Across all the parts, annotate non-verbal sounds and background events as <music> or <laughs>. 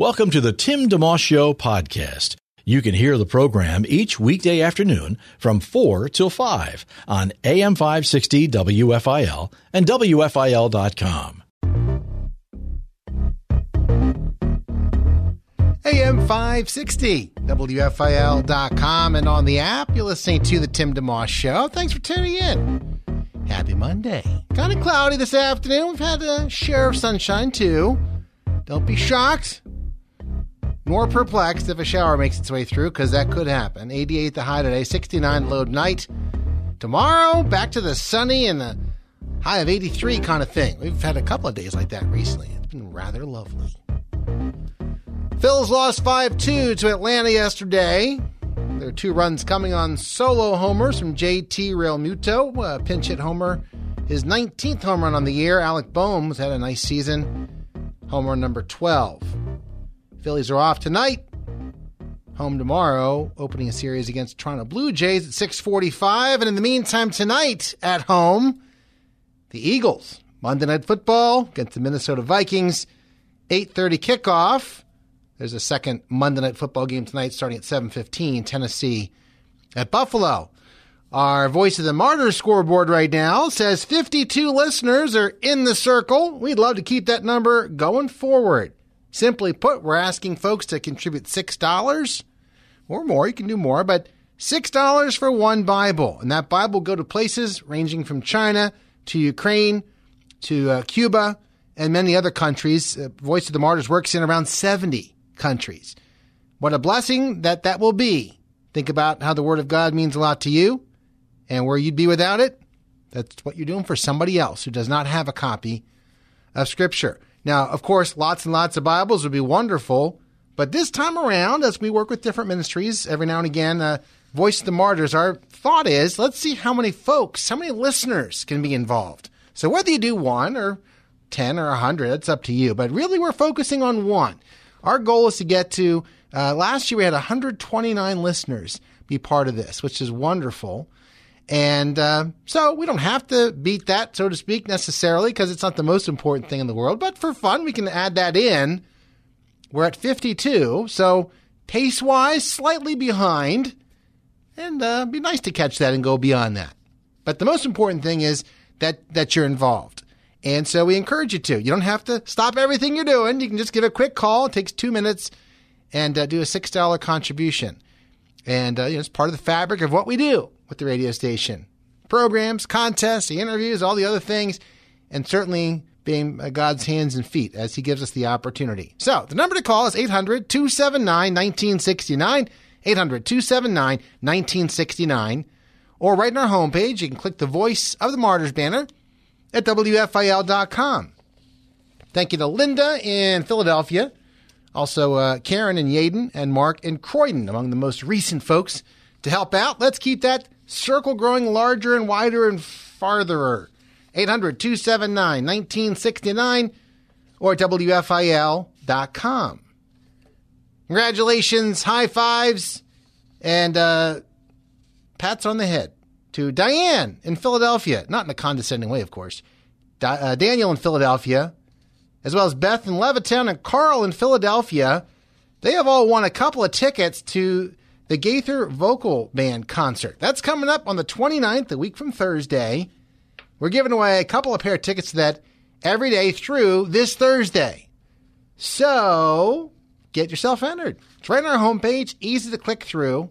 Welcome to the Tim DeMoss Show podcast. You can hear the program each weekday afternoon from 4 till 5 on AM 560 WFIL and WFIL.com. AM 560, WFIL.com, and on the app, you're listening to The Tim DeMoss Show. Thanks for tuning in. Happy Monday. Kind of cloudy this afternoon. We've had a share of sunshine, too. Don't be shocked nor perplexed if a shower makes its way through, because that could happen. 88 the high today, 69 low night. Tomorrow, back to the sunny and the high of 83 kind of thing. We've had a couple of days like that recently. It's been rather lovely. Phil's lost 5 2 to Atlanta yesterday. There are two runs coming on solo homers from JT Realmuto, a pinch hit homer. His 19th home run on the year. Alec Bohm has had a nice season. home run number 12. Phillies are off tonight. Home tomorrow, opening a series against Toronto Blue Jays at 6:45, and in the meantime tonight at home, the Eagles Monday Night Football against the Minnesota Vikings, 8:30 kickoff. There's a second Monday Night Football game tonight, starting at 7:15. Tennessee at Buffalo. Our Voice of the Martyrs scoreboard right now says 52 listeners are in the circle. We'd love to keep that number going forward. Simply put, we're asking folks to contribute $6 or more. You can do more, but $6 for one Bible. And that Bible will go to places ranging from China to Ukraine to uh, Cuba and many other countries. Uh, Voice of the Martyrs works in around 70 countries. What a blessing that that will be. Think about how the Word of God means a lot to you and where you'd be without it. That's what you're doing for somebody else who does not have a copy of Scripture. Now, of course, lots and lots of Bibles would be wonderful, but this time around, as we work with different ministries every now and again, uh, Voice of the Martyrs, our thought is let's see how many folks, how many listeners can be involved. So whether you do one or 10 or 100, it's up to you. But really, we're focusing on one. Our goal is to get to, uh, last year we had 129 listeners be part of this, which is wonderful. And uh, so we don't have to beat that, so to speak, necessarily, because it's not the most important thing in the world. But for fun, we can add that in. We're at 52, so pace wise, slightly behind. And uh, be nice to catch that and go beyond that. But the most important thing is that, that you're involved. And so we encourage you to. You don't have to stop everything you're doing. You can just give a quick call. It takes two minutes and uh, do a $6 contribution. And uh, you know, it's part of the fabric of what we do with the radio station. Programs, contests, the interviews, all the other things, and certainly being God's hands and feet as He gives us the opportunity. So the number to call is 800 279 1969. 800 279 1969. Or right on our homepage, you can click the Voice of the Martyrs banner at WFIL.com. Thank you to Linda in Philadelphia. Also, uh, Karen and Yaden and Mark in Croydon, among the most recent folks to help out. Let's keep that circle growing larger and wider and farther. 800 279 1969 or WFIL.com. Congratulations, high fives, and uh, pats on the head to Diane in Philadelphia. Not in a condescending way, of course. Di- uh, Daniel in Philadelphia, as well as Beth in Levittown and Carl in Philadelphia. They have all won a couple of tickets to the Gaither Vocal Band concert. That's coming up on the 29th, a week from Thursday. We're giving away a couple of pair of tickets to that every day through this Thursday. So get yourself entered. It's right on our homepage, easy to click through.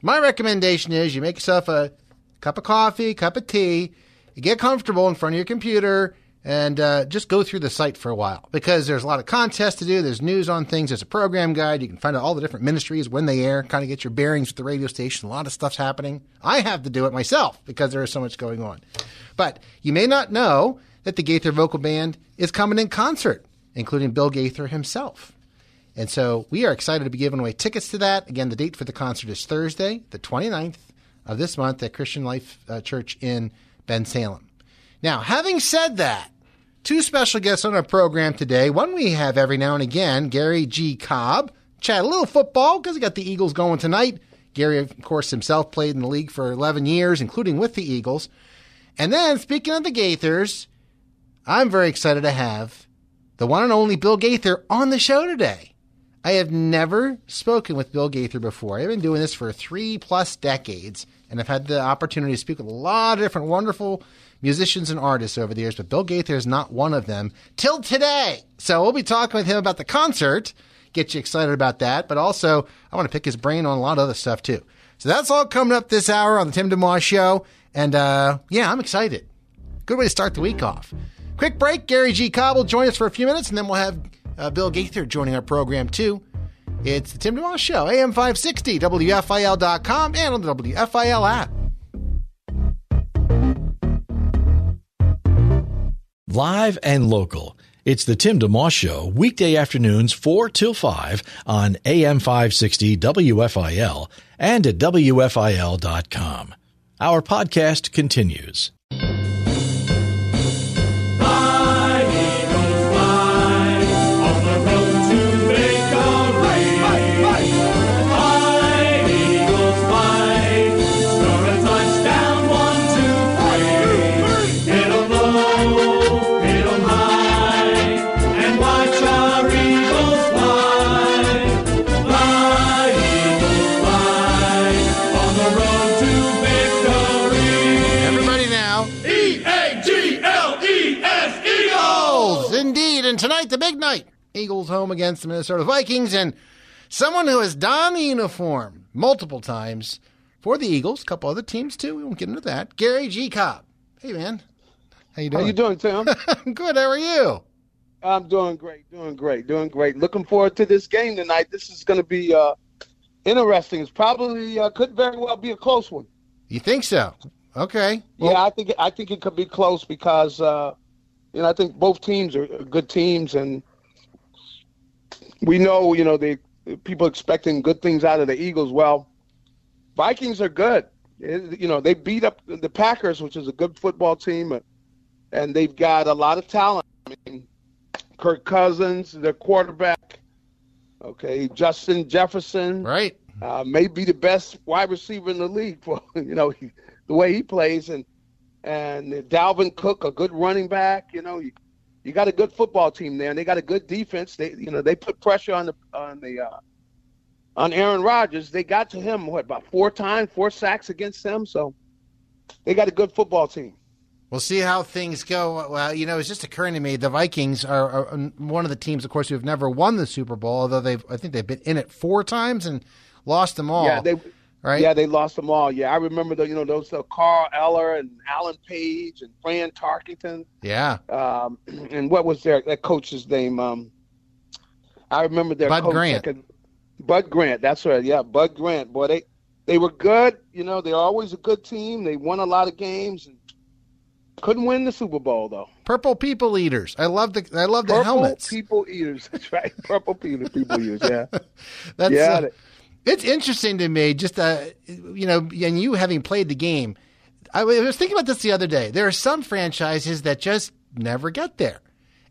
My recommendation is you make yourself a cup of coffee, cup of tea, you get comfortable in front of your computer, and uh, just go through the site for a while because there's a lot of contests to do. There's news on things. There's a program guide. You can find out all the different ministries when they air, kind of get your bearings with the radio station. A lot of stuff's happening. I have to do it myself because there is so much going on. But you may not know that the Gaither Vocal Band is coming in concert, including Bill Gaither himself. And so we are excited to be giving away tickets to that. Again, the date for the concert is Thursday, the 29th of this month at Christian Life uh, Church in Bensalem. Now, having said that, two special guests on our program today. One we have every now and again, Gary G. Cobb. Chat a little football because he got the Eagles going tonight. Gary, of course, himself played in the league for 11 years, including with the Eagles. And then, speaking of the Gaithers, I'm very excited to have the one and only Bill Gaither on the show today. I have never spoken with Bill Gaither before. I've been doing this for three plus decades, and I've had the opportunity to speak with a lot of different wonderful musicians and artists over the years, but Bill Gaither is not one of them till today. So we'll be talking with him about the concert, get you excited about that, but also I want to pick his brain on a lot of other stuff too. So that's all coming up this hour on the Tim DeMoss Show, and uh, yeah, I'm excited. Good way to start the week off. Quick break. Gary G. Cobb will join us for a few minutes, and then we'll have uh, Bill Gaither joining our program too. It's the Tim DeMoss Show, AM 560, WFIL.com, and on the WFIL app. Live and local. It's the Tim DeMoss Show, weekday afternoons 4 till 5 on AM 560 WFIL and at WFIL.com. Our podcast continues. Big night. Eagles home against the Minnesota Vikings, and someone who has donned the uniform multiple times for the Eagles, a couple other teams too. We won't get into that. Gary G. Cobb. Hey man, how you doing? How you doing, Tim? <laughs> Good. How are you? I'm doing great, doing great, doing great. Looking forward to this game tonight. This is going to be uh, interesting. It's probably uh, could very well be a close one. You think so? Okay. yeah, I think I think it could be close because uh, you know I think both teams are good teams, and we know you know the people expecting good things out of the Eagles. Well, Vikings are good. It- you know they beat up the Packers, which is a good football team, and- and they've got a lot of talent. I mean, Kirk Cousins, their quarterback. Okay, Justin Jefferson Right. uh, may be the best wide receiver in the league for <laughs> you know he, the way he plays, and and Dalvin Cook, a good running back. You know, you, you got a good football team there, and they got a good defense. They you know they put pressure on the on the uh, on Aaron Rodgers. They got to him what about four times, four sacks against them. So they got a good football team. We'll see how things go. Well, you know, it's just occurring to me the Vikings are, are one of the teams, of course, who have never won the Super Bowl, although they've I think they've been in it four times and lost them all. Yeah, they right. yeah they lost them all. Yeah, I remember the you know those uh, Carl Eller and Alan Page and Fran Tarkenton. yeah. um, <clears throat> and what was their that coach's name? Um, I remember their Bud coach. Grant. could- Bud Grant. That's right. Yeah, Bud Grant. Boy, they they were good. You know, they're always a good team. They won a lot of games and couldn't win the Super Bowl though. Purple people eaters. I love the I love the Purple helmets. people eaters. <laughs> That's right. Purple people people eaters. Yeah. <laughs> That's yeah. uh, it's interesting to me. Just uh, you know, and you having played the game, I was thinking about this the other day. There are some franchises that just never get there.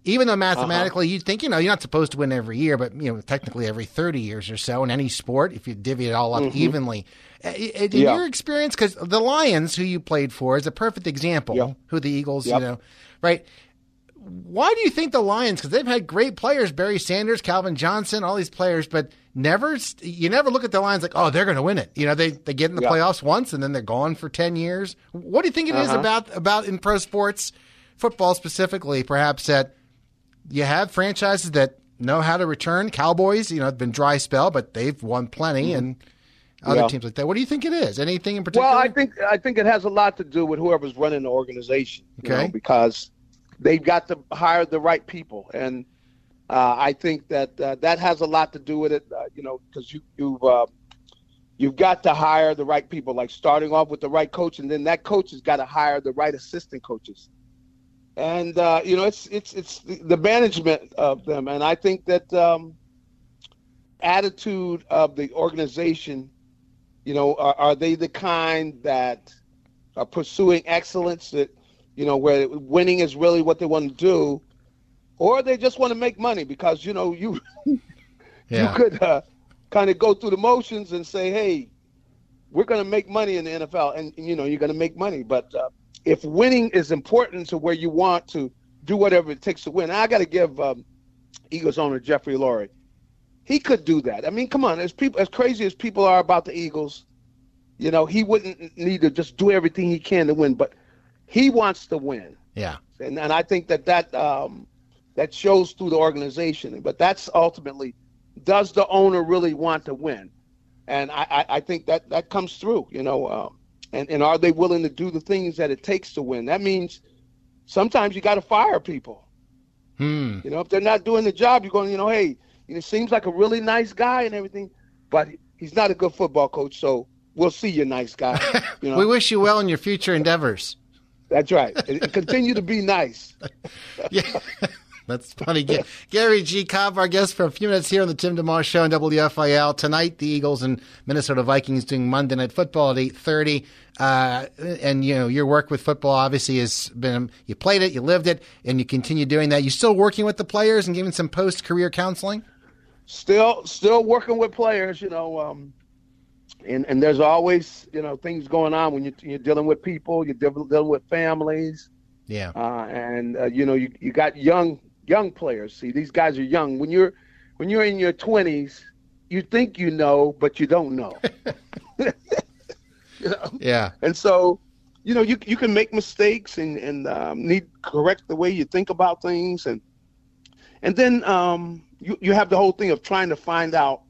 Even though mathematically you'd think, you know, you're not supposed to win every year, but you know, technically every 30 years or so in any sport, if you divvy it all up evenly. Uh, In Yeah. your experience, because the Lions, who you played for, is a perfect example. Who the Eagles, Yep. you know, right? Why do you think the Lions? Because they've had great players, Barry Sanders, Calvin Johnson, all these players, but never you never look at the Lions like, oh, they're going to win it. You know, they they get in the Yeah. playoffs once and then they're gone for ten years. What do you think it is Uh-huh. about about in pro sports, football specifically, perhaps that you have franchises that know how to return. Cowboys, you know, it's been dry spell, but they've won plenty, and other Mm-hmm. Yeah. teams like that. What do you think it is? Anything in particular? Well, I think I think it has a lot to do with whoever's running the organization. you Okay. know, because they've got to hire the right people, and uh, I think that uh, that has a lot to do with it. Uh, you know, because you you've uh, you've got to hire the right people, like starting off with the right coach, and then that coach has got to hire the right assistant coaches. And uh, you know, it's it's it's the, management of them, and I think that um, attitude of the organization, you know, are, are they the kind that are pursuing excellence that, you know, where winning is really what they want to do, or they just want to make money because, you know, you <laughs> Yeah. you could uh, kind of go through the motions and say, hey, we're going to make money in the NFL, and you know you're going to make money. But uh, if winning is important to where you want to do whatever it takes to win, I got to give um, Eagles owner Jeffrey Lurie. He could do that. I mean, come on, as people as crazy as people are about the Eagles, you know, he wouldn't need to just do everything he can to win, but he wants to win, Yeah. and and I think that that um, that shows through the organization. But that's ultimately, does the owner really want to win? And I, I, I think that that comes through, you know. Um, and and are they willing to do the things that it takes to win? That means sometimes you got to fire people. Hmm. You know, if they're not doing the job, you're going, you know, hey, you know, seems like a really nice guy and everything, but he's not a good football coach. So we'll see you, nice guy. <laughs> You know, We wish you well in your future endeavors. That's right. And- continue to be nice. <laughs> Yeah. That's funny. Gary G. Cobb, our guest for a few minutes here on the Tim DeMoss Show on WFIL. Tonight, the Eagles and Minnesota Vikings doing Monday Night Football at 8.30. Uh, and, you know, your work with football obviously has been, you played it, you lived it, and you continue doing that. You still working with the players and giving some post-career counseling? still still working with players, you know, um, and and there's always you know things going on when you you're dealing with people, you're dealing, with families, Yeah. uh, and uh, you know you you got young young players. See, these guys are young. When you're when you're in your 20s, you think you know, but you don't know. <laughs> <laughs> you know, Yeah. and so you know you you can make mistakes and and um, need to correct the way you think about things and and then um, you you have the whole thing of trying to find out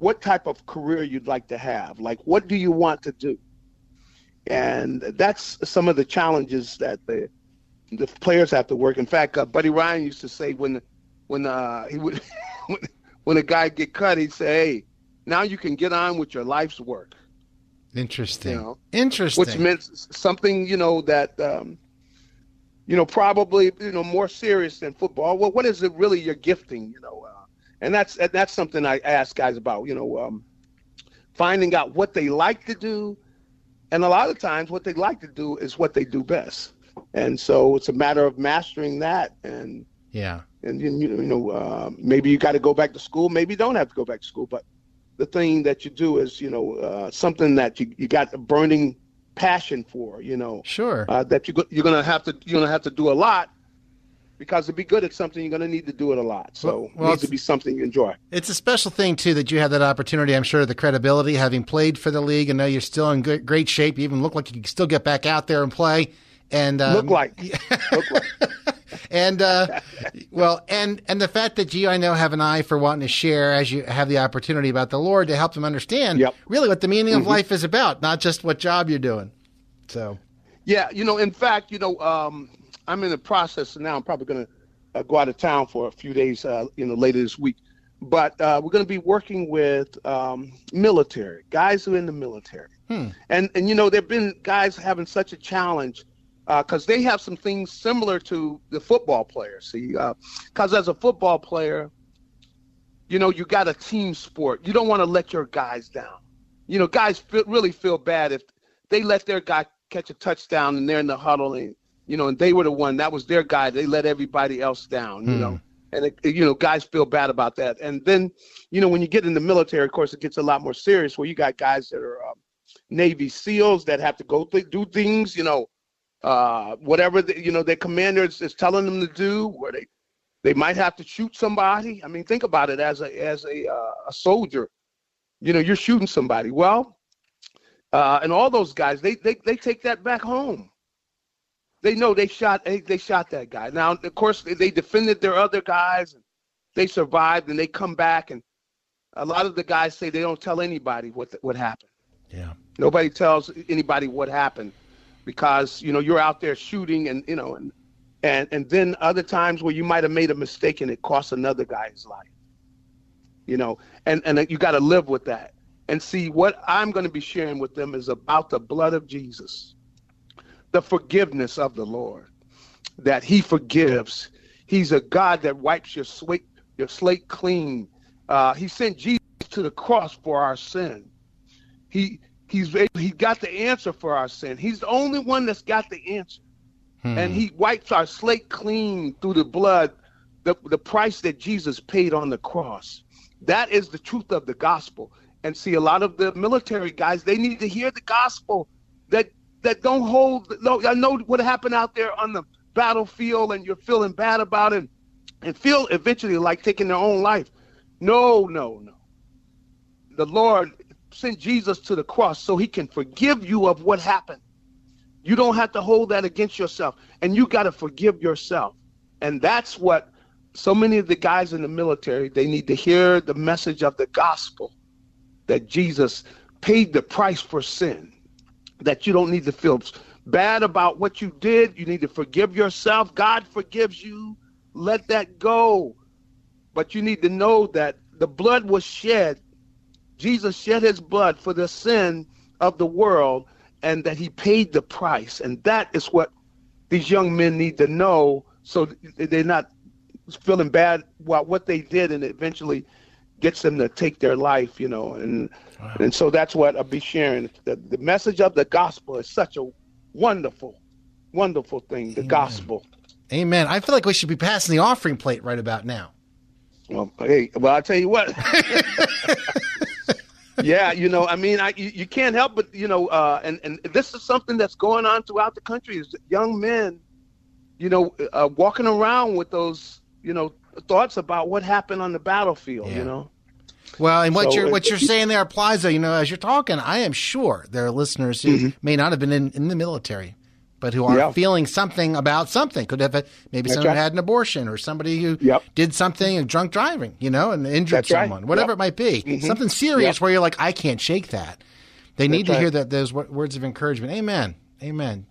what type of career you'd like to have like what do you want to do and that's some of the challenges that the the players have to work in fact uh, buddy ryan used to say when when uh, he would <laughs> when, when a guy get cut he'd say hey now you can get on with your life's work Interesting. You know, Interesting. which meant something you know that um, you know probably you know more serious than football. Well, what is it really your gifting? You know, uh, and that's that's something I ask guys about. You know, um, finding out what they like to do, and a lot of times what they like to do is what they do best. And so it's a matter of mastering that and yeah. and you, you know uh, maybe you got to go back to school maybe you don't have to go back to school but the thing that you do is you know uh, something that you, you got a burning passion for you know Sure. uh, that you go, you're gonna have to you're gonna have to do a lot because to be good at something you're gonna need to do it a lot so Well- it needs to be something you enjoy It's a special thing too that you have that opportunity. I'm sure the credibility, having played for the league, and know you're still in good, great shape. You even look like you can still get back out there and play. And um, look like <laughs> look like and uh, well, and and the fact that you, I know, have an eye for wanting to share as you have the opportunity about the Lord to help them understand Yep. really what the meaning of life is about, not just what job you're doing. So Yeah, you know, in fact, you know, um, I'm in the process now. I'm probably going to uh, go out of town for a few days, uh, you know, later this week. But uh, we're going to be working with um, military guys who are in the military, and and you know, there've been guys having such a challenge because they have some things similar to the football players. See, because as a football player, you know, you got a team sport. You don't want to let your guys down. You know, guys feel, really feel bad if they let their guy catch a touchdown and they're in the huddle and you know, and they were the one that was their guy. They let everybody else down. You know, and it, you know, guys feel bad about that. And then, you know, when you get in the military, of course, it gets a lot more serious. Where you got guys that are um, Navy SEALs that have to go th- do things. You know, uh, whatever the, you know their commander is, is telling them to do, where they they might have to shoot somebody. I mean, think about it as a as a uh, a soldier. You know, you're shooting somebody. Well, uh, and all those guys, they they they take that back home. They know they shot they, they shot that guy. Now, of course, they, they defended their other guys, and they survived, and they come back, and a lot of the guys say they don't tell anybody what what happened. yeah, Nobody tells anybody what happened because you know you're out there shooting and you know and and and then other times where you might have made a mistake and it cost another guy's life. You know, and and you got to live with that. And see what I'm going to be sharing with them is about the blood of Jesus. The forgiveness of the Lord. That he forgives. He's a God that wipes your slate your slate clean. Uh, he sent Jesus to the cross for our sin. He he's he got the answer for our sin. He's the only one that's got the answer, hmm. and he wipes our slate clean through the blood, the the price that Jesus paid on the cross. That is the truth of the gospel. And see, a lot of the military guys they need to hear the gospel that don't hold. No, I know what happened out there on the battlefield, and you're feeling bad about it, and feel eventually like taking their own life. No, no, no. The Lord sent Jesus to the cross so he can forgive you of what happened. You don't have to hold that against yourself, and you got to forgive yourself. And that's what so many of the guys in the military, they need to hear the message of the gospel that Jesus paid the price for sin, that you don't need to feel bad about what you did. You need to forgive yourself. God forgives you. Let that go. But you need to know that the blood was shed. Jesus shed his blood for the sin of the world and that he paid the price. And that is what these young men need to know so they're not feeling bad about what they did and eventually gets them to take their life, you know. And wow. and so that's what I'll be sharing. The, the message of the gospel is such a wonderful, wonderful thing, the Amen. gospel. Amen. I feel like we should be passing the offering plate right about now. Well, hey, well, I'll tell you what. <laughs> yeah, you know, I mean, I you, you can't help but you know, uh, and and this is something that's going on throughout the country. Is young men, you know, uh, walking around with those, you know, thoughts about what happened on the battlefield. Yeah. You know. Well, and what so, you're what you're saying there applies, though. You know, as you're talking, I am sure there are listeners who mm-hmm. may not have been in, in the military but who are yeah. feeling something about something. Could have a, maybe That's someone right. had an abortion or somebody who yep. did something and drunk driving, you know, and injured That's someone, right. whatever yep. it might be. Mm-hmm. Something serious yep. where you're like, I can't shake that. They That's need to right. hear that those words of encouragement. Amen. Amen.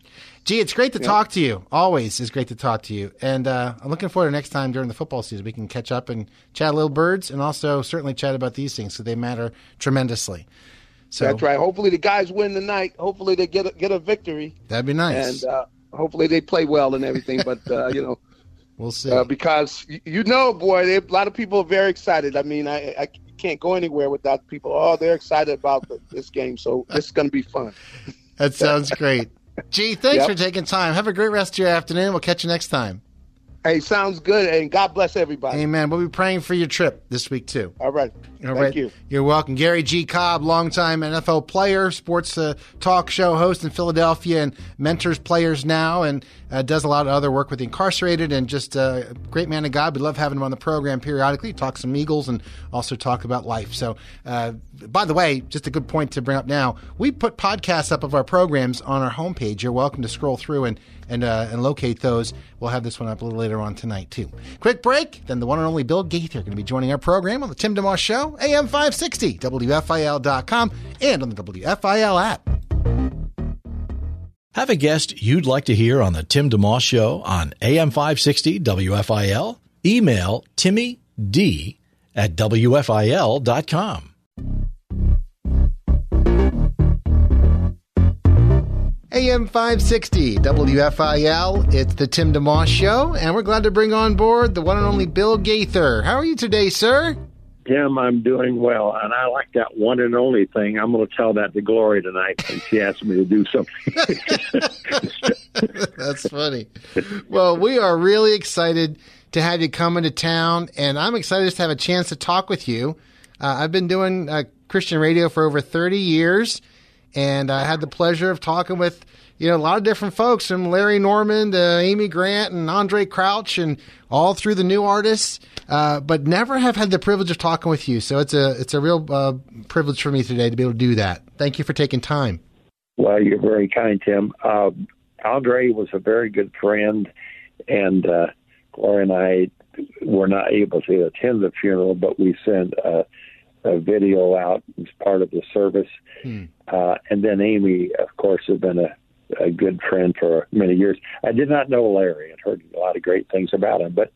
Gee, it's great to talk to you. Always is great to talk to you. And uh, I'm looking forward to next time during the football season we can catch up and chat a little birds and also certainly chat about these things because they matter tremendously. So that's right. Hopefully the guys win tonight. Hopefully they get a, get a victory. That'd be nice. And uh, hopefully they play well and everything. But uh, you know, <laughs> we'll see. Uh, because you know, boy, they, a lot of people are very excited. I mean, I, I can't go anywhere without people. Oh, they're excited about the, this game, so it's going to be fun. <laughs> that sounds great. Gee, thanks yep. for taking time. Have a great rest of your afternoon. We'll catch you next time. Hey, sounds good, and God bless everybody. Amen. We'll be praying for your trip this week too. All right. All Thank you. You're welcome, Gary G. Cobb, longtime NFL player, sports uh, talk show host in Philadelphia, and mentors players now, and uh, does a lot of other work with the incarcerated, and just uh, a great man of God. We love having him on the program periodically. Talk some Eagles and also talk about life. So, uh, by the way, just a good point to bring up now. We put podcasts up of our programs on our homepage. You're welcome to scroll through and and uh, and locate those. We'll have this one up a little later on tonight too. Quick break. Then the one and only Bill Gaither going to be joining our program on the Tim DeMoss Show, AM 560, WFIL.com, and on the WFIL app. Have a guest you'd like to hear on the Tim DeMoss Show on AM 560 WFIL? Email Timmy D at WFIL.com. AM 560 WFIL. It's the Tim DeMoss Show, and we're glad to bring on board the one and only Bill Gaither. How are you today, sir? Tim, I'm doing well, and I like that one and only thing. I'm going to tell that to Glory tonight when she asks me to do something. <laughs> That's funny. Well, we are really excited to have you come into town, and I'm excited to have a chance to talk with you. Uh, I've been doing uh, Christian radio for over 30 years and I had the pleasure of talking with you know a lot of different folks from Larry Norman to Amy Grant and Andraé Crouch and all through the new artists, uh, but never have had the privilege of talking with you. So it's a it's a real uh, privilege for me today to be able to do that. Thank you for taking time. Well, you're very kind, Tim. Uh, Andre was a very good friend, and uh, Gloria and I were not able to attend the funeral, but we sent a, a video out as part of the service. Hmm. Uh, and then Amy, of course, has been a, a good friend for many years. I did not know Larry and heard a lot of great things about him, but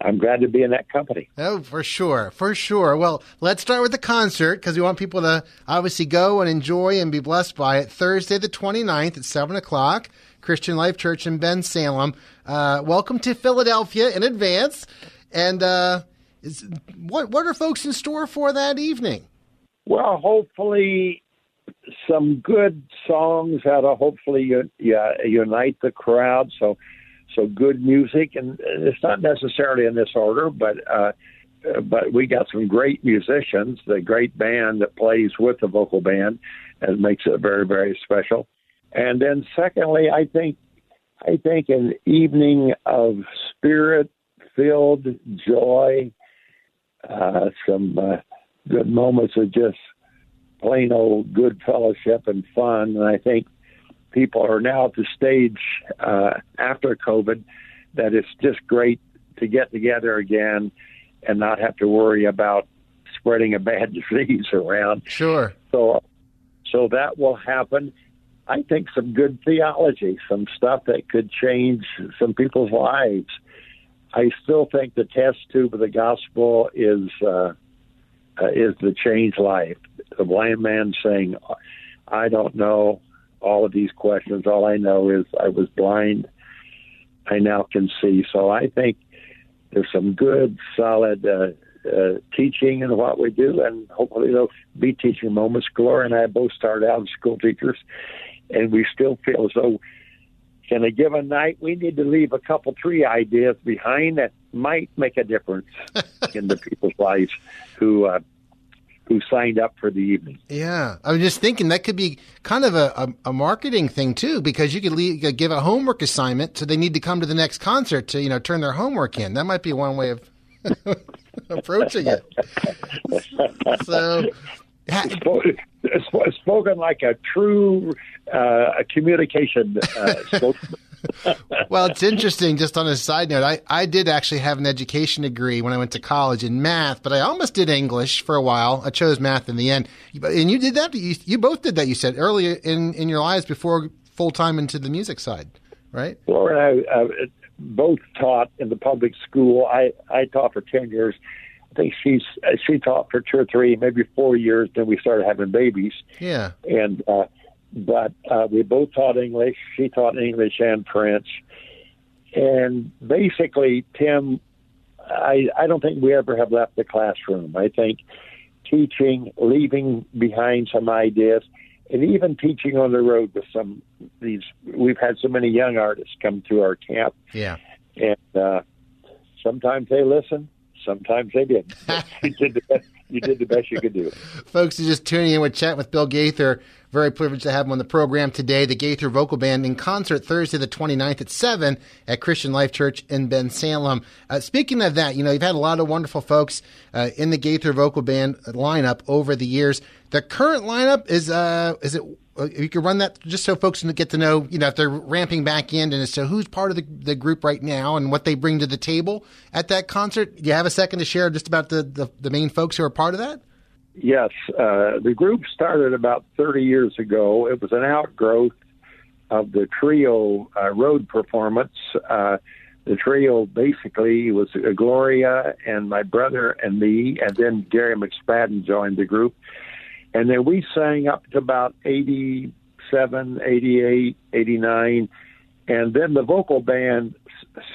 I'm glad to be in that company. Oh, for sure, for sure. Well, let's start with the concert because we want people to obviously go and enjoy and be blessed by it. Thursday the 29th at 7 o'clock, Christian Life Church in Bensalem. Uh, welcome to Philadelphia in advance. And uh, Is, what what are folks in store for that evening? Well, hopefully some good songs that'll hopefully uh, unite the crowd. So, so good music, and it's not necessarily in this order, but uh, but we got some great musicians, the great band that plays with the vocal band, and makes it very very special. And then, secondly, I think I think an evening of spirit filled joy, uh, some uh, good moments of just plain old good fellowship and fun. And I think people are now at the stage uh, after COVID that it's just great to get together again and not have to worry about spreading a bad <laughs> disease around. Sure. So, so that will happen. I think some good theology, some stuff that could change some people's lives. I still think the test tube of the gospel is uh, uh, is the change life. The blind man saying, "I don't know all of these questions. All I know is I was blind. I now can see." So I think there's some good, solid uh, uh, teaching in what we do, and hopefully there'll be teaching moments. Gloria and I both started out as school teachers, and we still feel as though in a given night we need to leave a couple, three ideas behind that might make a difference <laughs> in the people's lives who uh, who signed up for the evening. Yeah, I was just thinking that could be kind of a, a, a marketing thing too, because you could leave, give a homework assignment, so they need to come to the next concert to you know turn their homework in. That might be one way of <laughs> approaching it. <laughs> so. Spoken like a true uh, communication uh, <laughs> spokesman. well, it's interesting. Just on a side note, I, I did actually have an education degree when I went to college in math, but I almost did English for a while. I chose math in the end. And you did that. You, you both did that. You said earlier in, in your lives before full time into the music side, right? Gloria and I uh, both taught in the public school. I, I taught for 10 years. I think she's she taught for two or three, maybe four years. Then we started having babies. Yeah, and uh, but uh, we both taught English. She taught English and French. And basically, Tim, I, I don't think we ever have left the classroom. I think teaching, leaving behind some ideas, and even teaching on the road with some these. We've had so many young artists come to our camp. Yeah. And uh, sometimes they listen, sometimes they didn't. <laughs> you, did the best, you did the best you could do. Folks, you're just tuning in, we're chatting with Bill Gaither. Very privileged to have him on the program today. The Gaither Vocal Band in concert Thursday the 29th at 7 at Christian Life Church in Bensalem. Uh, speaking of that, you know, you've had a lot of wonderful folks uh, in the Gaither Vocal Band lineup over the years. The current lineup is, uh, is it uh, you could run that just so folks can get to know, you know, if they're ramping back in and as to who's part of the, the group right now and what they bring to the table at that concert. Do you have a second to share just about the, the, the main folks who are part of that? Yes, uh, the group started about 30 years ago. It was an outgrowth of the trio uh, road performance. Uh, the trio basically was Gloria and my brother and me, and then Gary McSpadden joined the group. And then we sang up to about 87, 88, 89. And then the vocal band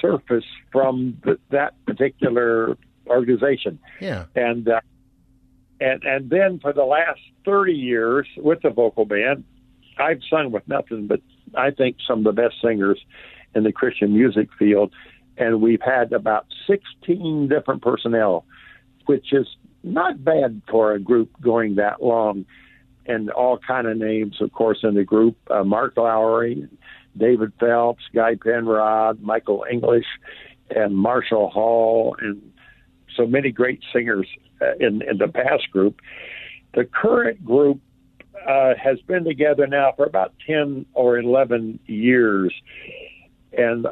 surfaced from the, that particular organization. Yeah. And uh, and and then for the last 30 years with the vocal band, I've sung with nothing but I think some of the best singers in the Christian music field, and we've had about 16 different personnel, which is not bad for a group going that long, and all kind of names, of course, in the group: uh, Mark Lowry, David Phelps, Guy Penrod, Michael English, and Marshall Hall, and so many great singers uh, in in the past group. The current group uh, has been together now for about ten or eleven years, and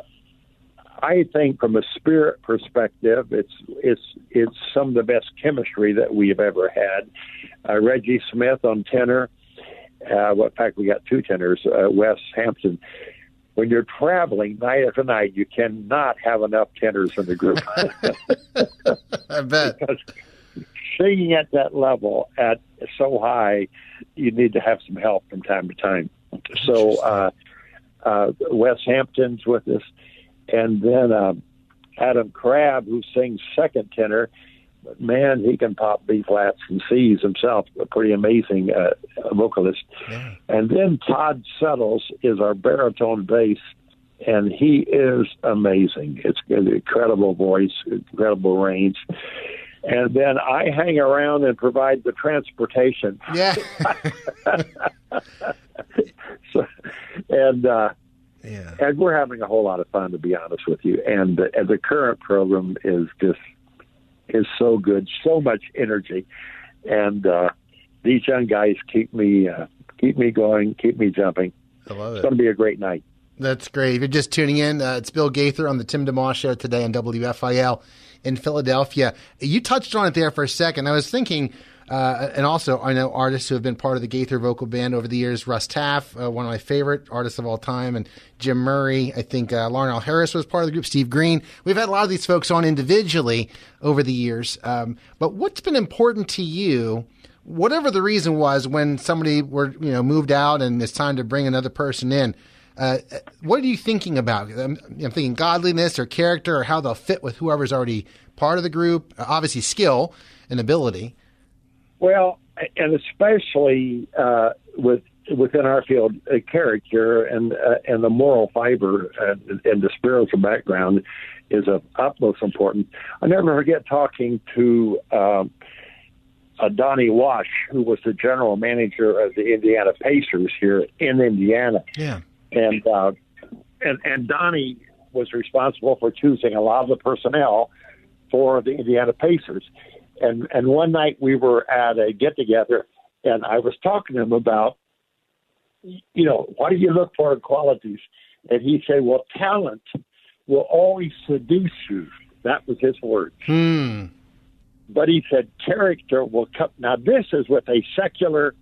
I think from a spirit perspective, it's it's it's some of the best chemistry that we have ever had. Uh, Reggie Smith on tenor. Uh, well, in fact, we got two tenors. Uh, Wes Hampton when you're traveling night after night, you cannot have enough tenors in the group. <laughs> <laughs> I bet. because singing at that level, at so high, you need to have some help from time to time. So, uh, uh, Wes Hampton's with us, and then uh, Adam Crabb, who sings second tenor, but man, he can pop B flats and C's himself. A pretty amazing uh, vocalist. Yeah. And then Todd Suttles is our baritone bass, and he is amazing. It's an incredible voice, incredible range. And then I hang around and provide the transportation. Yeah. <laughs> so, and uh, yeah. and we're having a whole lot of fun, to be honest with you. And the, and the current program is just is so good, so much energy, and uh, these young guys keep me uh, keep me going, keep me jumping. I love It's going to be a great night. That's great. If you're just tuning in, uh, it's Bill Gaither on the Tim DeMoss Show today on WFIL in Philadelphia. You touched on it there for a second. I was thinking, uh, and also I know artists who have been part of the Gaither vocal band over the years. Russ Taff, uh, one of my favorite artists of all time, and Jim Murray. I think uh, Larnelle Harris was part of the group. Steve Green. We've had a lot of these folks on individually over the years. Um, but what's been important to you? Whatever the reason was, when somebody were you know moved out and it's time to bring another person in, uh, what are you thinking about? I'm, I'm thinking godliness or character or how they'll fit with whoever's already part of the group. Obviously, skill and ability. Well, and especially uh, with within our field, uh, character and uh, and the moral fiber and, and the spiritual background is of utmost importance. I never forget talking to um, uh, Donnie Walsh, who was the general manager of the Indiana Pacers here in Indiana, Yeah. and uh, and and Donnie was responsible for choosing a lot of the personnel for the Indiana Pacers. And and one night we were at a get together, and I was talking to him about, you know, what do you look for in qualities? And he said, well, talent will always seduce you. That was his word. Hmm. But he said character will come. Now this is with a secular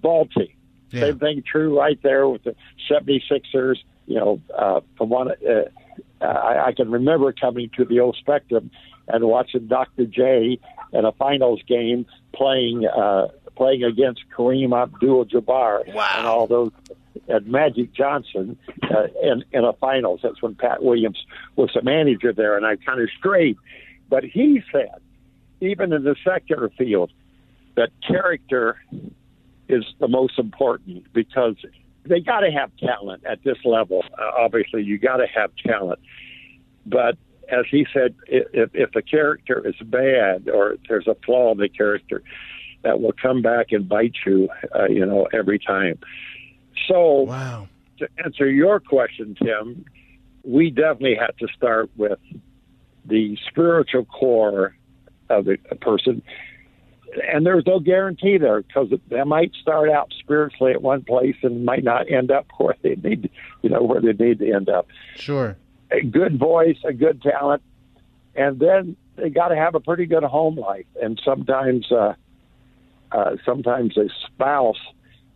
ball team. Yeah. Same thing true right there with the 76ers. You know, uh, from one, uh, I, I can remember coming to the old Spectrum and watching Dr. J in a finals game playing uh, playing against Kareem Abdul-Jabbar and all those and Magic Johnson uh, in in a finals. That's when Pat Williams was the manager there, and I kind of strayed. But he said, even in the secular field, that character is the most important because they got to have talent at this level. Uh, obviously, you got to have talent, but as he said, if, if the character is bad or there's a flaw in the character, that will come back and bite you, uh, you know, every time. So, Wow. to answer your question, Tim, we definitely have to start with the spiritual core of the a person. And there's no guarantee there because they might start out spiritually at one place and might not end up <laughs> where they need, you know, where they need to end up. Sure. A good voice, a good talent, and then they got to have a pretty good home life. And sometimes, uh, uh, sometimes a spouse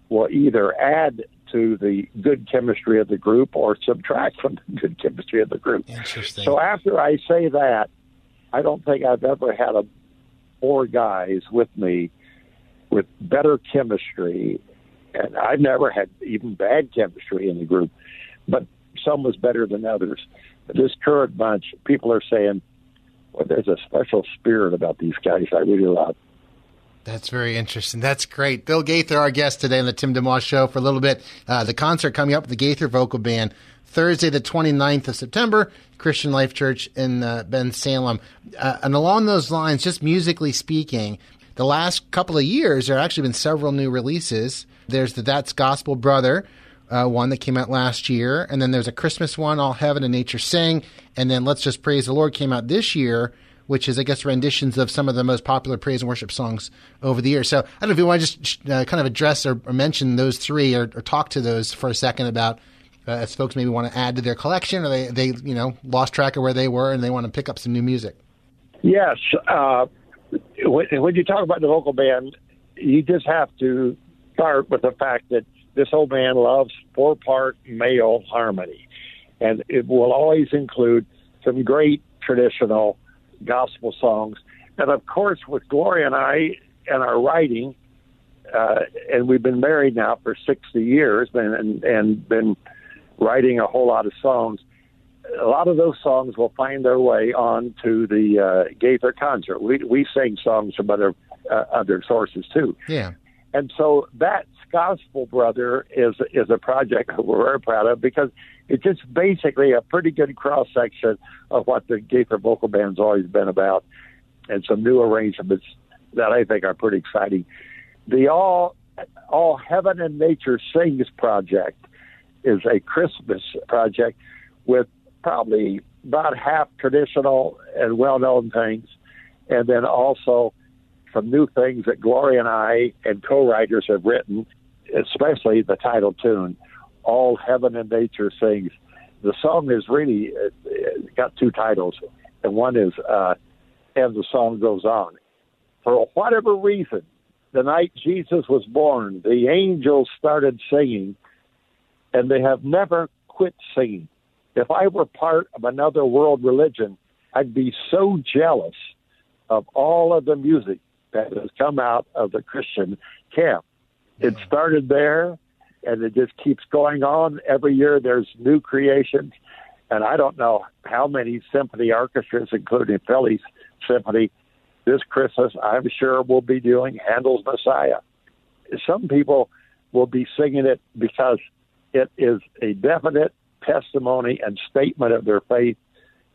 will either add to the good chemistry of the group or subtract from the good chemistry of the group. Interesting. So after I say that, I don't think I've ever had a four guys with me with better chemistry, and I've never had even bad chemistry in the group, but some was better than others. But this current bunch, people are saying, "Well, there's a special spirit about these guys. I really love." That's very interesting. That's great. Bill Gaither, our guest today on the Tim DeMoss Show for a little bit. Uh, the concert coming up with the Gaither Vocal Band Thursday, the 29th of September, Christian Life Church in uh, Bensalem. Uh, and along those lines, just musically speaking, the last couple of years, there have actually been several new releases. There's the That's Gospel Brother, uh, one that came out last year. And then there's a Christmas one, All Heaven and Nature Sing. And then Let's Just Praise the Lord came out this year, which is, I guess, renditions of some of the most popular praise and worship songs over the years. So I don't know if you want to just uh, kind of address or, or mention those three or, or talk to those for a second about uh, as folks maybe want to add to their collection or they, they, you know, lost track of where they were and they want to pick up some new music. Yes. Uh, when, when you talk about the vocal band, you just have to start with the fact that this old man loves four part male harmony. And it will always include some great traditional gospel songs. And of course, with Gloria and I and our writing, uh, and we've been married now for 60 years and, and, and been writing a whole lot of songs. a lot of those songs will find their way on to the uh, Gaither concert. We we sing songs from other uh, other sources too. Yeah. And so that Gospel Brother is is a project that we're very proud of because it's just basically a pretty good cross section of what the Gaither Vocal Band's always been about, and some new arrangements that I think are pretty exciting. The all all Heaven and Nature Sings project is a Christmas project with probably about half traditional and well known things, and then also some new things that Gloria and I and co writers have written, especially the title tune, All Heaven and Nature Sings. The song is really got two titles, and one is uh, As the Song Goes On. For whatever reason, the night Jesus was born, the angels started singing, and they have never quit singing. If I were part of another world religion, I'd be so jealous of all of the music that has come out of the Christian camp. It started there, and it just keeps going on. Every year there's new creations, and I don't know how many symphony orchestras, including Philly's Symphony, this Christmas I'm sure will be doing Handel's Messiah. Some people will be singing it because it is a definite testimony and statement of their faith.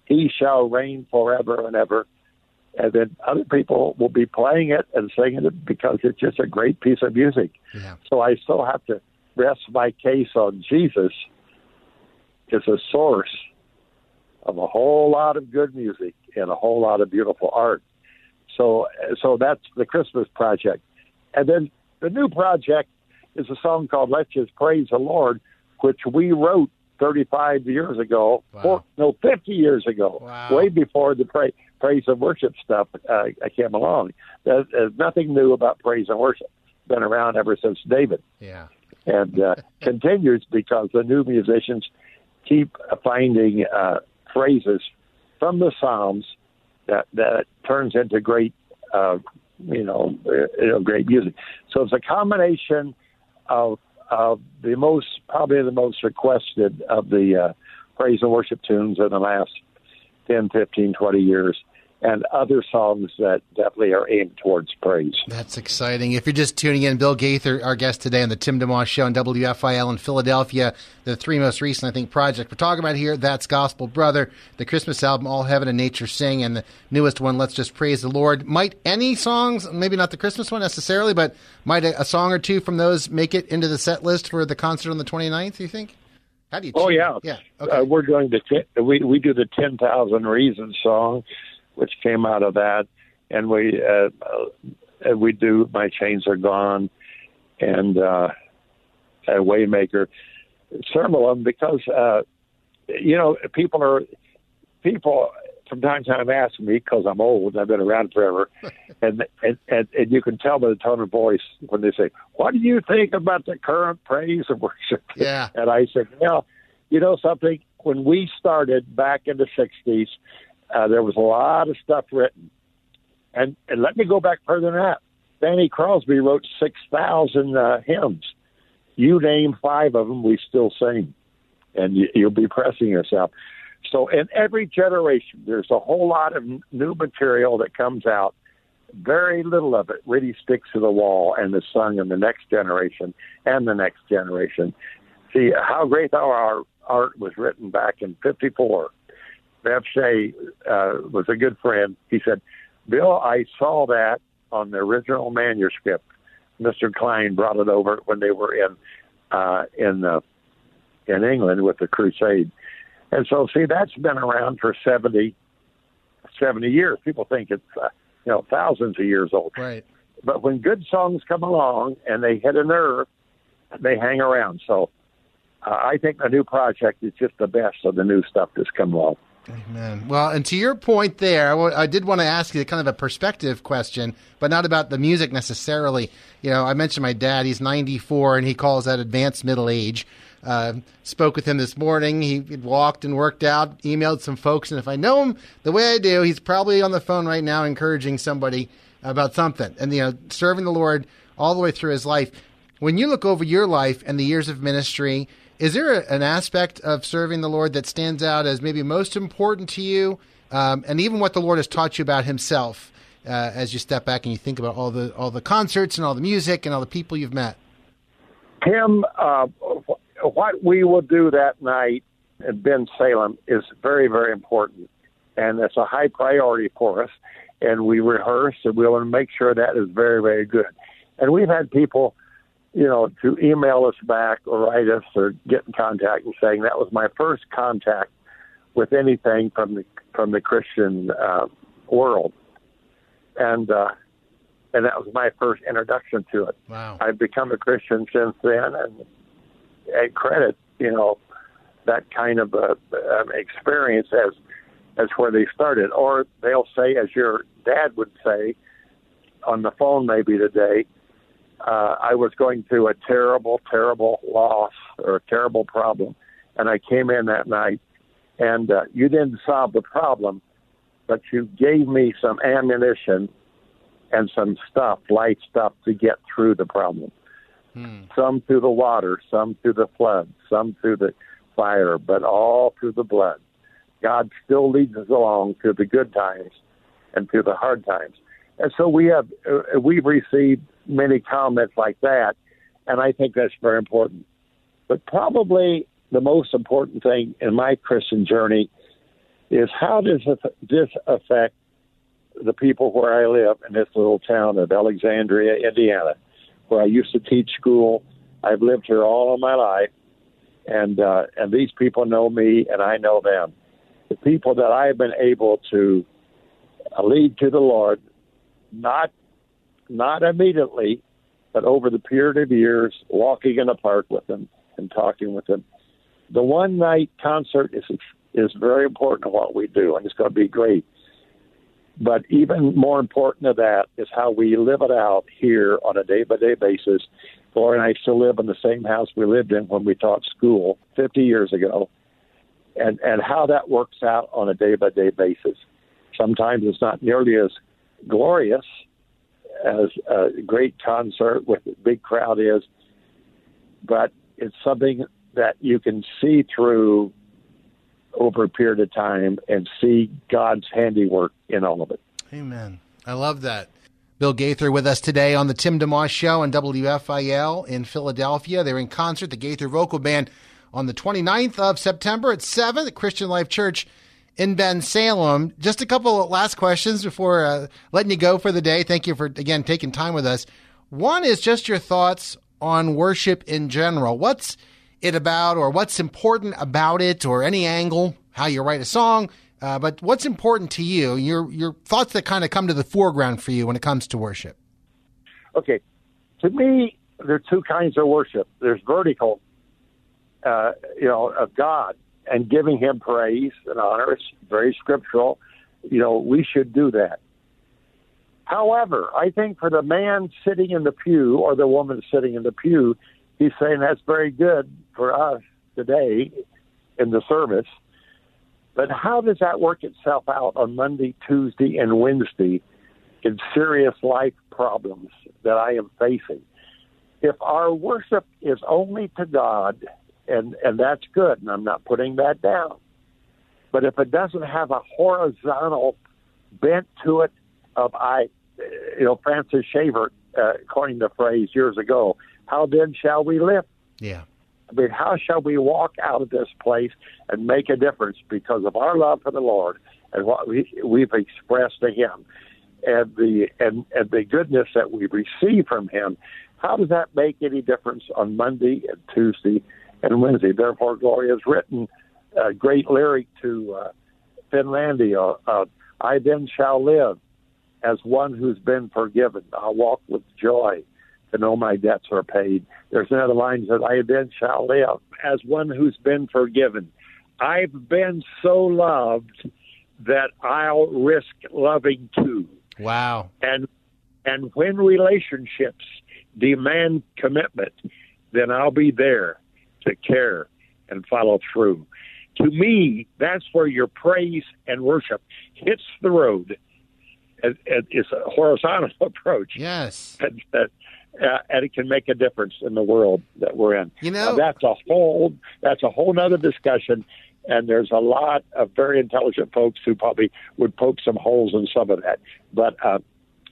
He shall reign forever and ever and then other people will be playing it and singing it because it's just a great piece of music. Yeah. So I still have to rest my case on Jesus as a source of a whole lot of good music and a whole lot of beautiful art. So, so that's the Christmas project, and then the new project is a song called "Let's Just Praise the Lord," which we wrote 35 years ago, Wow. four, no, 50 years ago, Wow. way before the pra- praise and worship stuff uh, came along. There's, there's nothing new about praise and worship. Been around ever since David, Yeah. and uh, <laughs> continues because the new musicians keep finding uh, phrases from the Psalms that that turns into great, uh, you know, uh, you know, great music. So it's a combination of of the most probably the most requested of the uh, praise and worship tunes in the last 10, 15, 20 years, and other songs that definitely are aimed towards praise. That's exciting. If you're just tuning in, Bill Gaither, our guest today on the Tim DeMoss Show on WFIL in Philadelphia, the three most recent, I think, project we're talking about here, That's Gospel Brother, the Christmas album, All Heaven and Nature Sing, and the newest one, Let's Just Praise the Lord. Might any songs, maybe not the Christmas one necessarily, but might a, a song or two from those make it into the set list for the concert on the 29th, you think? How do you Oh yeah, Yeah. Okay. Uh, we're going to ten, we we do the ten thousand reasons song, which came out of that, and we uh, uh, we do my chains are gone, and uh, uh, Waymaker, several of them because uh, you know people are people from time to time ask me because I'm old, I've been around forever, <laughs> and, and and and you can tell by the tone of voice when they say, "What do you think about the current praise and worship?" Yeah. And I said, well, you know something? When we started back in the 60s, uh, there was a lot of stuff written. And, and let me go back further than that. Fanny Crosby wrote 6,000 uh, hymns. You name five of them, we still sing. And you, you'll be pressing yourself. So in every generation, there's a whole lot of new material that comes out. Very little of it really sticks to the wall and is sung in the next generation and the next generation. See, How Great Thou Art, art was written back in 54. Bev Shea uh, was a good friend. He said, Bill, I saw that on the original manuscript. Mr. Klein brought it over when they were in uh, in uh, in England with the Crusade. And so, see, that's been around for 70, 70 years. People think it's, uh, you know, thousands of years old. Right. But when good songs come along and they hit a nerve, they hang around. So uh, I think the new project is just the best of the new stuff that's come along. Amen. Well, and to your point there, I did want to ask you kind of a perspective question, but not about the music necessarily. You know, I mentioned my dad; he's 94, and he calls that advanced middle age. Uh, spoke with him this morning. He walked and worked out, emailed some folks, and if I know him the way I do, he's probably on the phone right now encouraging somebody about something, and you know, serving the Lord all the way through his life. When you look over your life and the years of ministry Is there a, an aspect of serving the Lord that stands out as maybe most important to you, um, and even what the Lord has taught you about Himself uh, as you step back and you think about all the all the concerts and all the music and all the people you've met? Tim, uh, what we will do that night at Bensalem is very, very important, and it's a high priority for us. And we rehearse, and we want to make sure that is very, very good. And we've had people you know, to email us back or write us or get in contact and saying that was my first contact with anything from the from the Christian uh, world, and uh, and that was my first introduction to it. Wow! I've become a Christian since then, and I credit you know that kind of uh, um, experience as as where they started. Or they'll say, as your dad would say on the phone maybe today, uh, I was going through a terrible, terrible loss or a terrible problem, and I came in that night, and uh, you didn't solve the problem, but you gave me some ammunition and some stuff, light stuff, to get through the problem. Hmm. Some through the water, some through the flood, some through the fire, but all through the blood. God still leads us along through the good times and through the hard times. And so we have uh, we've received many comments like that, and I think that's very important. But probably the most important thing in my Christian journey is how does this affect the people where I live in this little town of Alexandria, Indiana, where I used to teach school. I've lived here all of my life, and uh, and these people know me, and I know them. The people that I've been able to lead to the Lord, not not immediately, but over the period of years, walking in the park with them and talking with them. The one night concert is is very important to what we do, and it's going to be great. But even more important than that is how we live it out here on a day by day basis. Gloria and I still live in the same house we lived in when we taught school 50 years ago, and and how that works out on a day by day basis. Sometimes it's not nearly as glorious as a great concert with a big crowd is, but it's something that you can see through over a period of time and see God's handiwork in all of it. Amen. I love that. Bill Gaither with us today on the Tim DeMoss Show on WFIL in Philadelphia. They're in concert, the Gaither Vocal Band, on the 29th of September at 7 at Christian Life Church in Bensalem. Just a couple of last questions before uh, letting you go for the day. Thank you for, again, taking time with us. One is just your thoughts on worship in general. What's it about, or what's important about it, or any angle, how you write a song, uh, but what's important to you, your, your thoughts that kind of come to the foreground for you when it comes to worship? Okay. To me, there are two kinds of worship. There's vertical, uh, you know, of God, and giving him praise and honor. It's very scriptural. You know, we should do that. However, I think for the man sitting in the pew or the woman sitting in the pew, he's saying that's very good for us today in the service. But how does that work itself out on Monday, Tuesday, and Wednesday in serious life problems that I am facing? If our worship is only to God and and that's good, and I'm not putting that down. But if it doesn't have a horizontal bent to it, of I, you know, Francis Schaeffer uh, coined the phrase years ago. How then shall we live? Yeah. I mean, how shall we walk out of this place and make a difference because of our love for the Lord and what we, we've expressed to Him, and the and and the goodness that we receive from Him? How does that make any difference on Monday and Tuesday and Wednesday. Therefore, Gloria has written a great lyric to uh, Finlandia. Uh, I then shall live as one who's been forgiven. I'll walk with joy to know my debts are paid. There's another line that says, I then shall live as one who's been forgiven. I've been so loved that I'll risk loving too. Wow. And and when relationships demand commitment, then I'll be there to care and follow through. To me, that's where your praise and worship hits the road. It's a horizontal <laughs> approach. Yes. And, uh, and it can make a difference in the world that we're in. You know, Now, that's a whole that's a whole nother discussion. And there's a lot of very intelligent folks who probably would poke some holes in some of that, but uh,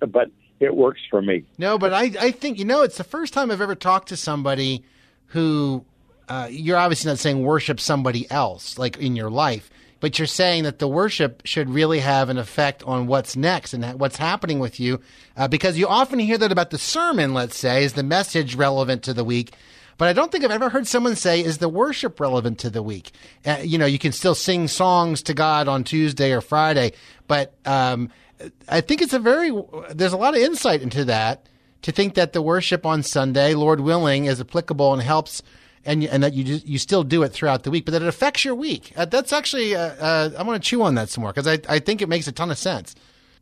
but it works for me. No, but I, I think, you know, it's the first time I've ever talked to somebody who, uh, you're obviously not saying worship somebody else, like in your life, but you're saying that the worship should really have an effect on what's next and what's happening with you. Uh, because you often hear that about the sermon, let's say, is the message relevant to the week. But I don't think I've ever heard someone say, is the worship relevant to the week? Uh, you know, you can still sing songs to God on Tuesday or Friday, but um, I think it's a very, there's a lot of insight into that to think that the worship on Sunday, Lord willing, is applicable and helps. And, and that you just, you still do it throughout the week, but that it affects your week. Uh, that's actually uh, uh, I want to chew on that some more because I, I think it makes a ton of sense.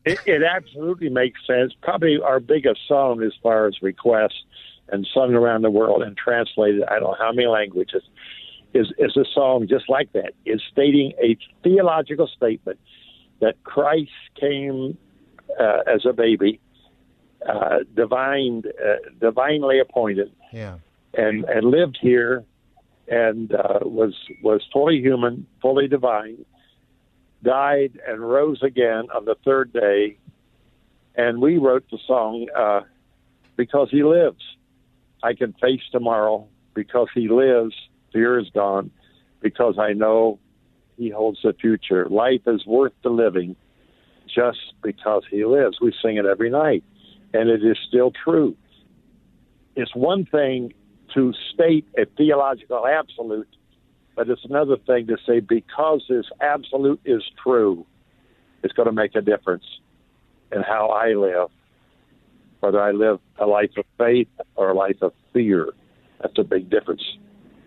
It, it absolutely makes sense. Probably our biggest song as far as requests and sung around the world and translated, I don't know how many languages, is, is a song just like that. It's stating a theological statement that Christ came uh, as a baby, uh, divine, uh, divinely appointed, Yeah. And, and lived here and uh, was was fully human, fully divine, died and rose again on the third day, and we wrote the song uh, because he lives. I can face tomorrow because he lives. Fear is gone because I know he holds the future. Life is worth the living just because he lives. We sing it every night, and it is still true. It's one thing to state a theological absolute, but it's another thing to say because this absolute is true, it's going to make a difference in how I live, whether I live a life of faith or a life of fear. That's a big difference.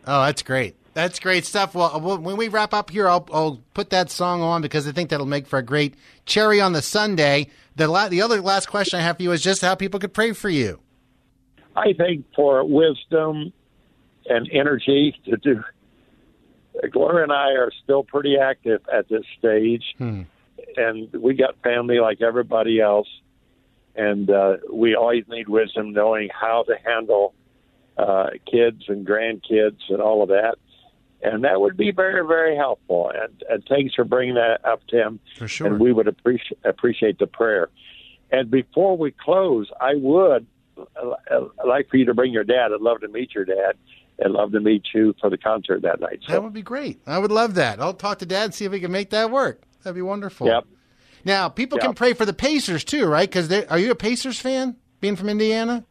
Oh, that's great. That's great stuff. Well, uh, well, when we wrap up here, I'll, I'll put that song on because I think that'll make for a great cherry on the Sunday. The la- the other last question I have for you is just how people could pray for you. I think for wisdom and energy to do. Gloria and I are still pretty active at this stage, Hmm. and we got family like everybody else, and uh, we always need wisdom, knowing how to handle uh, kids and grandkids and all of that. And that would be very, very helpful. And, and thanks for bringing that up, Tim. For sure. And we would appreciate appreciate the prayer. And before we close, I would uh, like for you to bring your dad. I'd love to meet your dad. I'd love to meet you for the concert that night. That would be great. I would love that. I'll talk to Dad and see if we can make that work. That'd be wonderful. Yep. Now, people can pray for the Pacers too, right? Because are you a Pacers fan? Being from Indiana?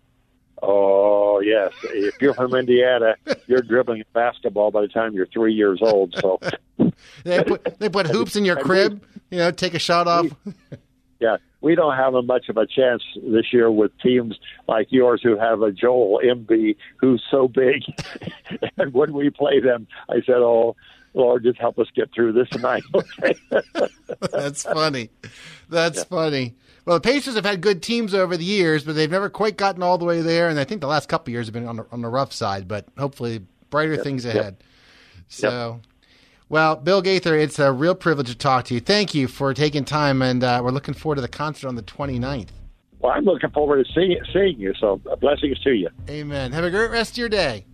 Oh yes, if you're from Indiana, you're dribbling basketball by the time you're three years old. So <laughs> They put they put hoops in your <laughs> crib. You know, take a shot off. Yeah, we don't have a much of a chance this year with teams like yours who have a Joel Embiid who's so big. <laughs> and when we play them, I said, "Oh Lord, just help us get through this tonight." <laughs> Okay. That's funny. That's funny. Well, the Pacers have had good teams over the years, but they've never quite gotten all the way there. And I think the last couple of years have been on the, on the rough side, but hopefully brighter things ahead. So, well, Bill Gaither, it's a real privilege to talk to you. Thank you for taking time, and uh, we're looking forward to the concert on the 29th. well, I'm looking forward to seeing seeing you. So blessings to you. Amen. Have a great rest of your day.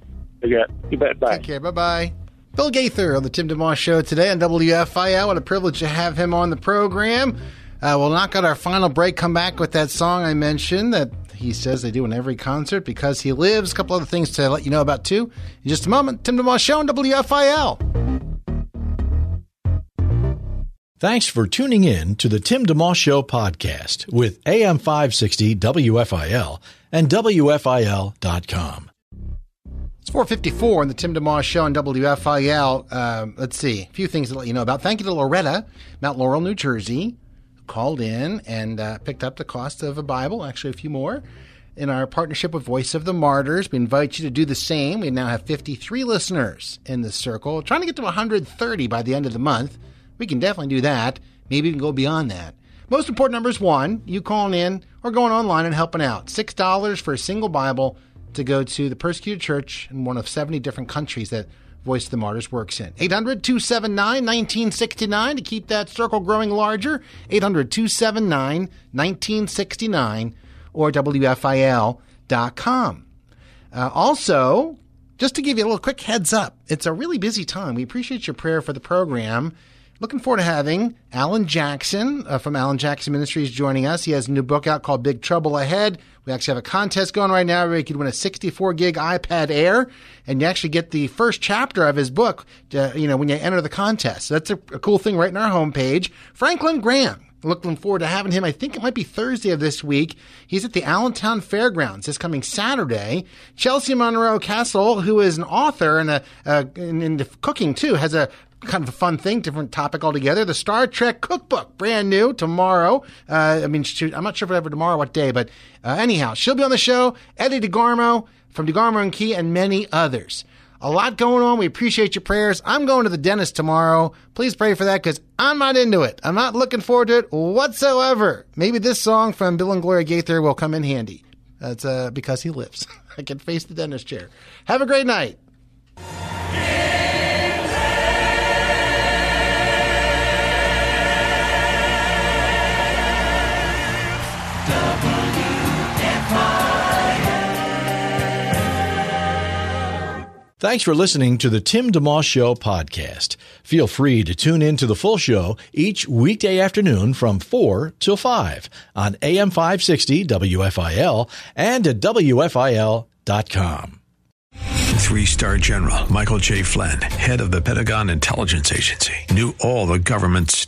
Bet. You bet. Bye. Take care. Bye bye. Bill Gaither on the Tim DeMoss Show today on WFIL. What a privilege to have him on the program. Uh, we'll knock out our final break, come back with that song I mentioned that he says they do in every concert because he lives. A couple other things to let you know about, too. In just a moment, Tim DeMoss Show on WFIL. Thanks for tuning in to the Tim DeMoss Show podcast with AM 560 WFIL and WFIL.com. It's 454 on the Tim DeMoss Show on WFIL. Um, let's see, a few things to let you know about. Thank you to Loretta, Mount Laurel, New Jersey, who called in and uh, picked up the cost of a Bible, actually a few more. In our partnership with Voice of the Martyrs, we invite you to do the same. We now have 53 listeners in this circle, trying to get to 130 by the end of the month. We can definitely do that. Maybe even go beyond that. Most important number is one, you calling in or going online and helping out. $6 for a single Bible to go to the persecuted church in one of 70 different countries that Voice of the Martyrs works in. 800 279 1969 to keep that circle growing larger. 800 279 1969 or WFIL.com. com. Uh, also, just to give you a little quick heads up, it's a really busy time. We appreciate your prayer for the program. Looking forward to having Allen Jackson uh, from Allen Jackson Ministries joining us. He has a new book out called Big Trouble Ahead. We actually have a contest going right now where you could win a 64 gig iPad Air, and you actually get the first chapter of his book. To, you know, when you enter the contest, so that's a, a cool thing right in our homepage. Franklin Graham looking forward to having him. I think it might be Thursday of this week. He's at the Allentown Fairgrounds this coming Saturday. Chelsea Monroe Cassel, who is an author and a, uh, in, in cooking too, has a kind of a fun thing, different topic altogether. The Star Trek cookbook, brand new tomorrow. Uh, I mean, shoot, I'm not sure if ever tomorrow, what day, but uh, anyhow, she'll be on the show. Eddie DeGarmo from DeGarmo and Key, and many others. A lot going on. We appreciate your prayers. I'm going to the dentist tomorrow. Please pray for that because I'm not into it. I'm not looking forward to it whatsoever. Maybe this song from Bill and Gloria Gaither will come in handy. That's uh, because he lives. <laughs> I can face the dentist chair. Have a great night. Thanks for listening to the Tim DeMoss Show podcast. Feel free to tune in to the full show each weekday afternoon from 4 till 5 on AM 560 WFIL and at WFIL.com. Three star general Michael J. Flynn, head of the Pentagon Intelligence Agency, knew all the government's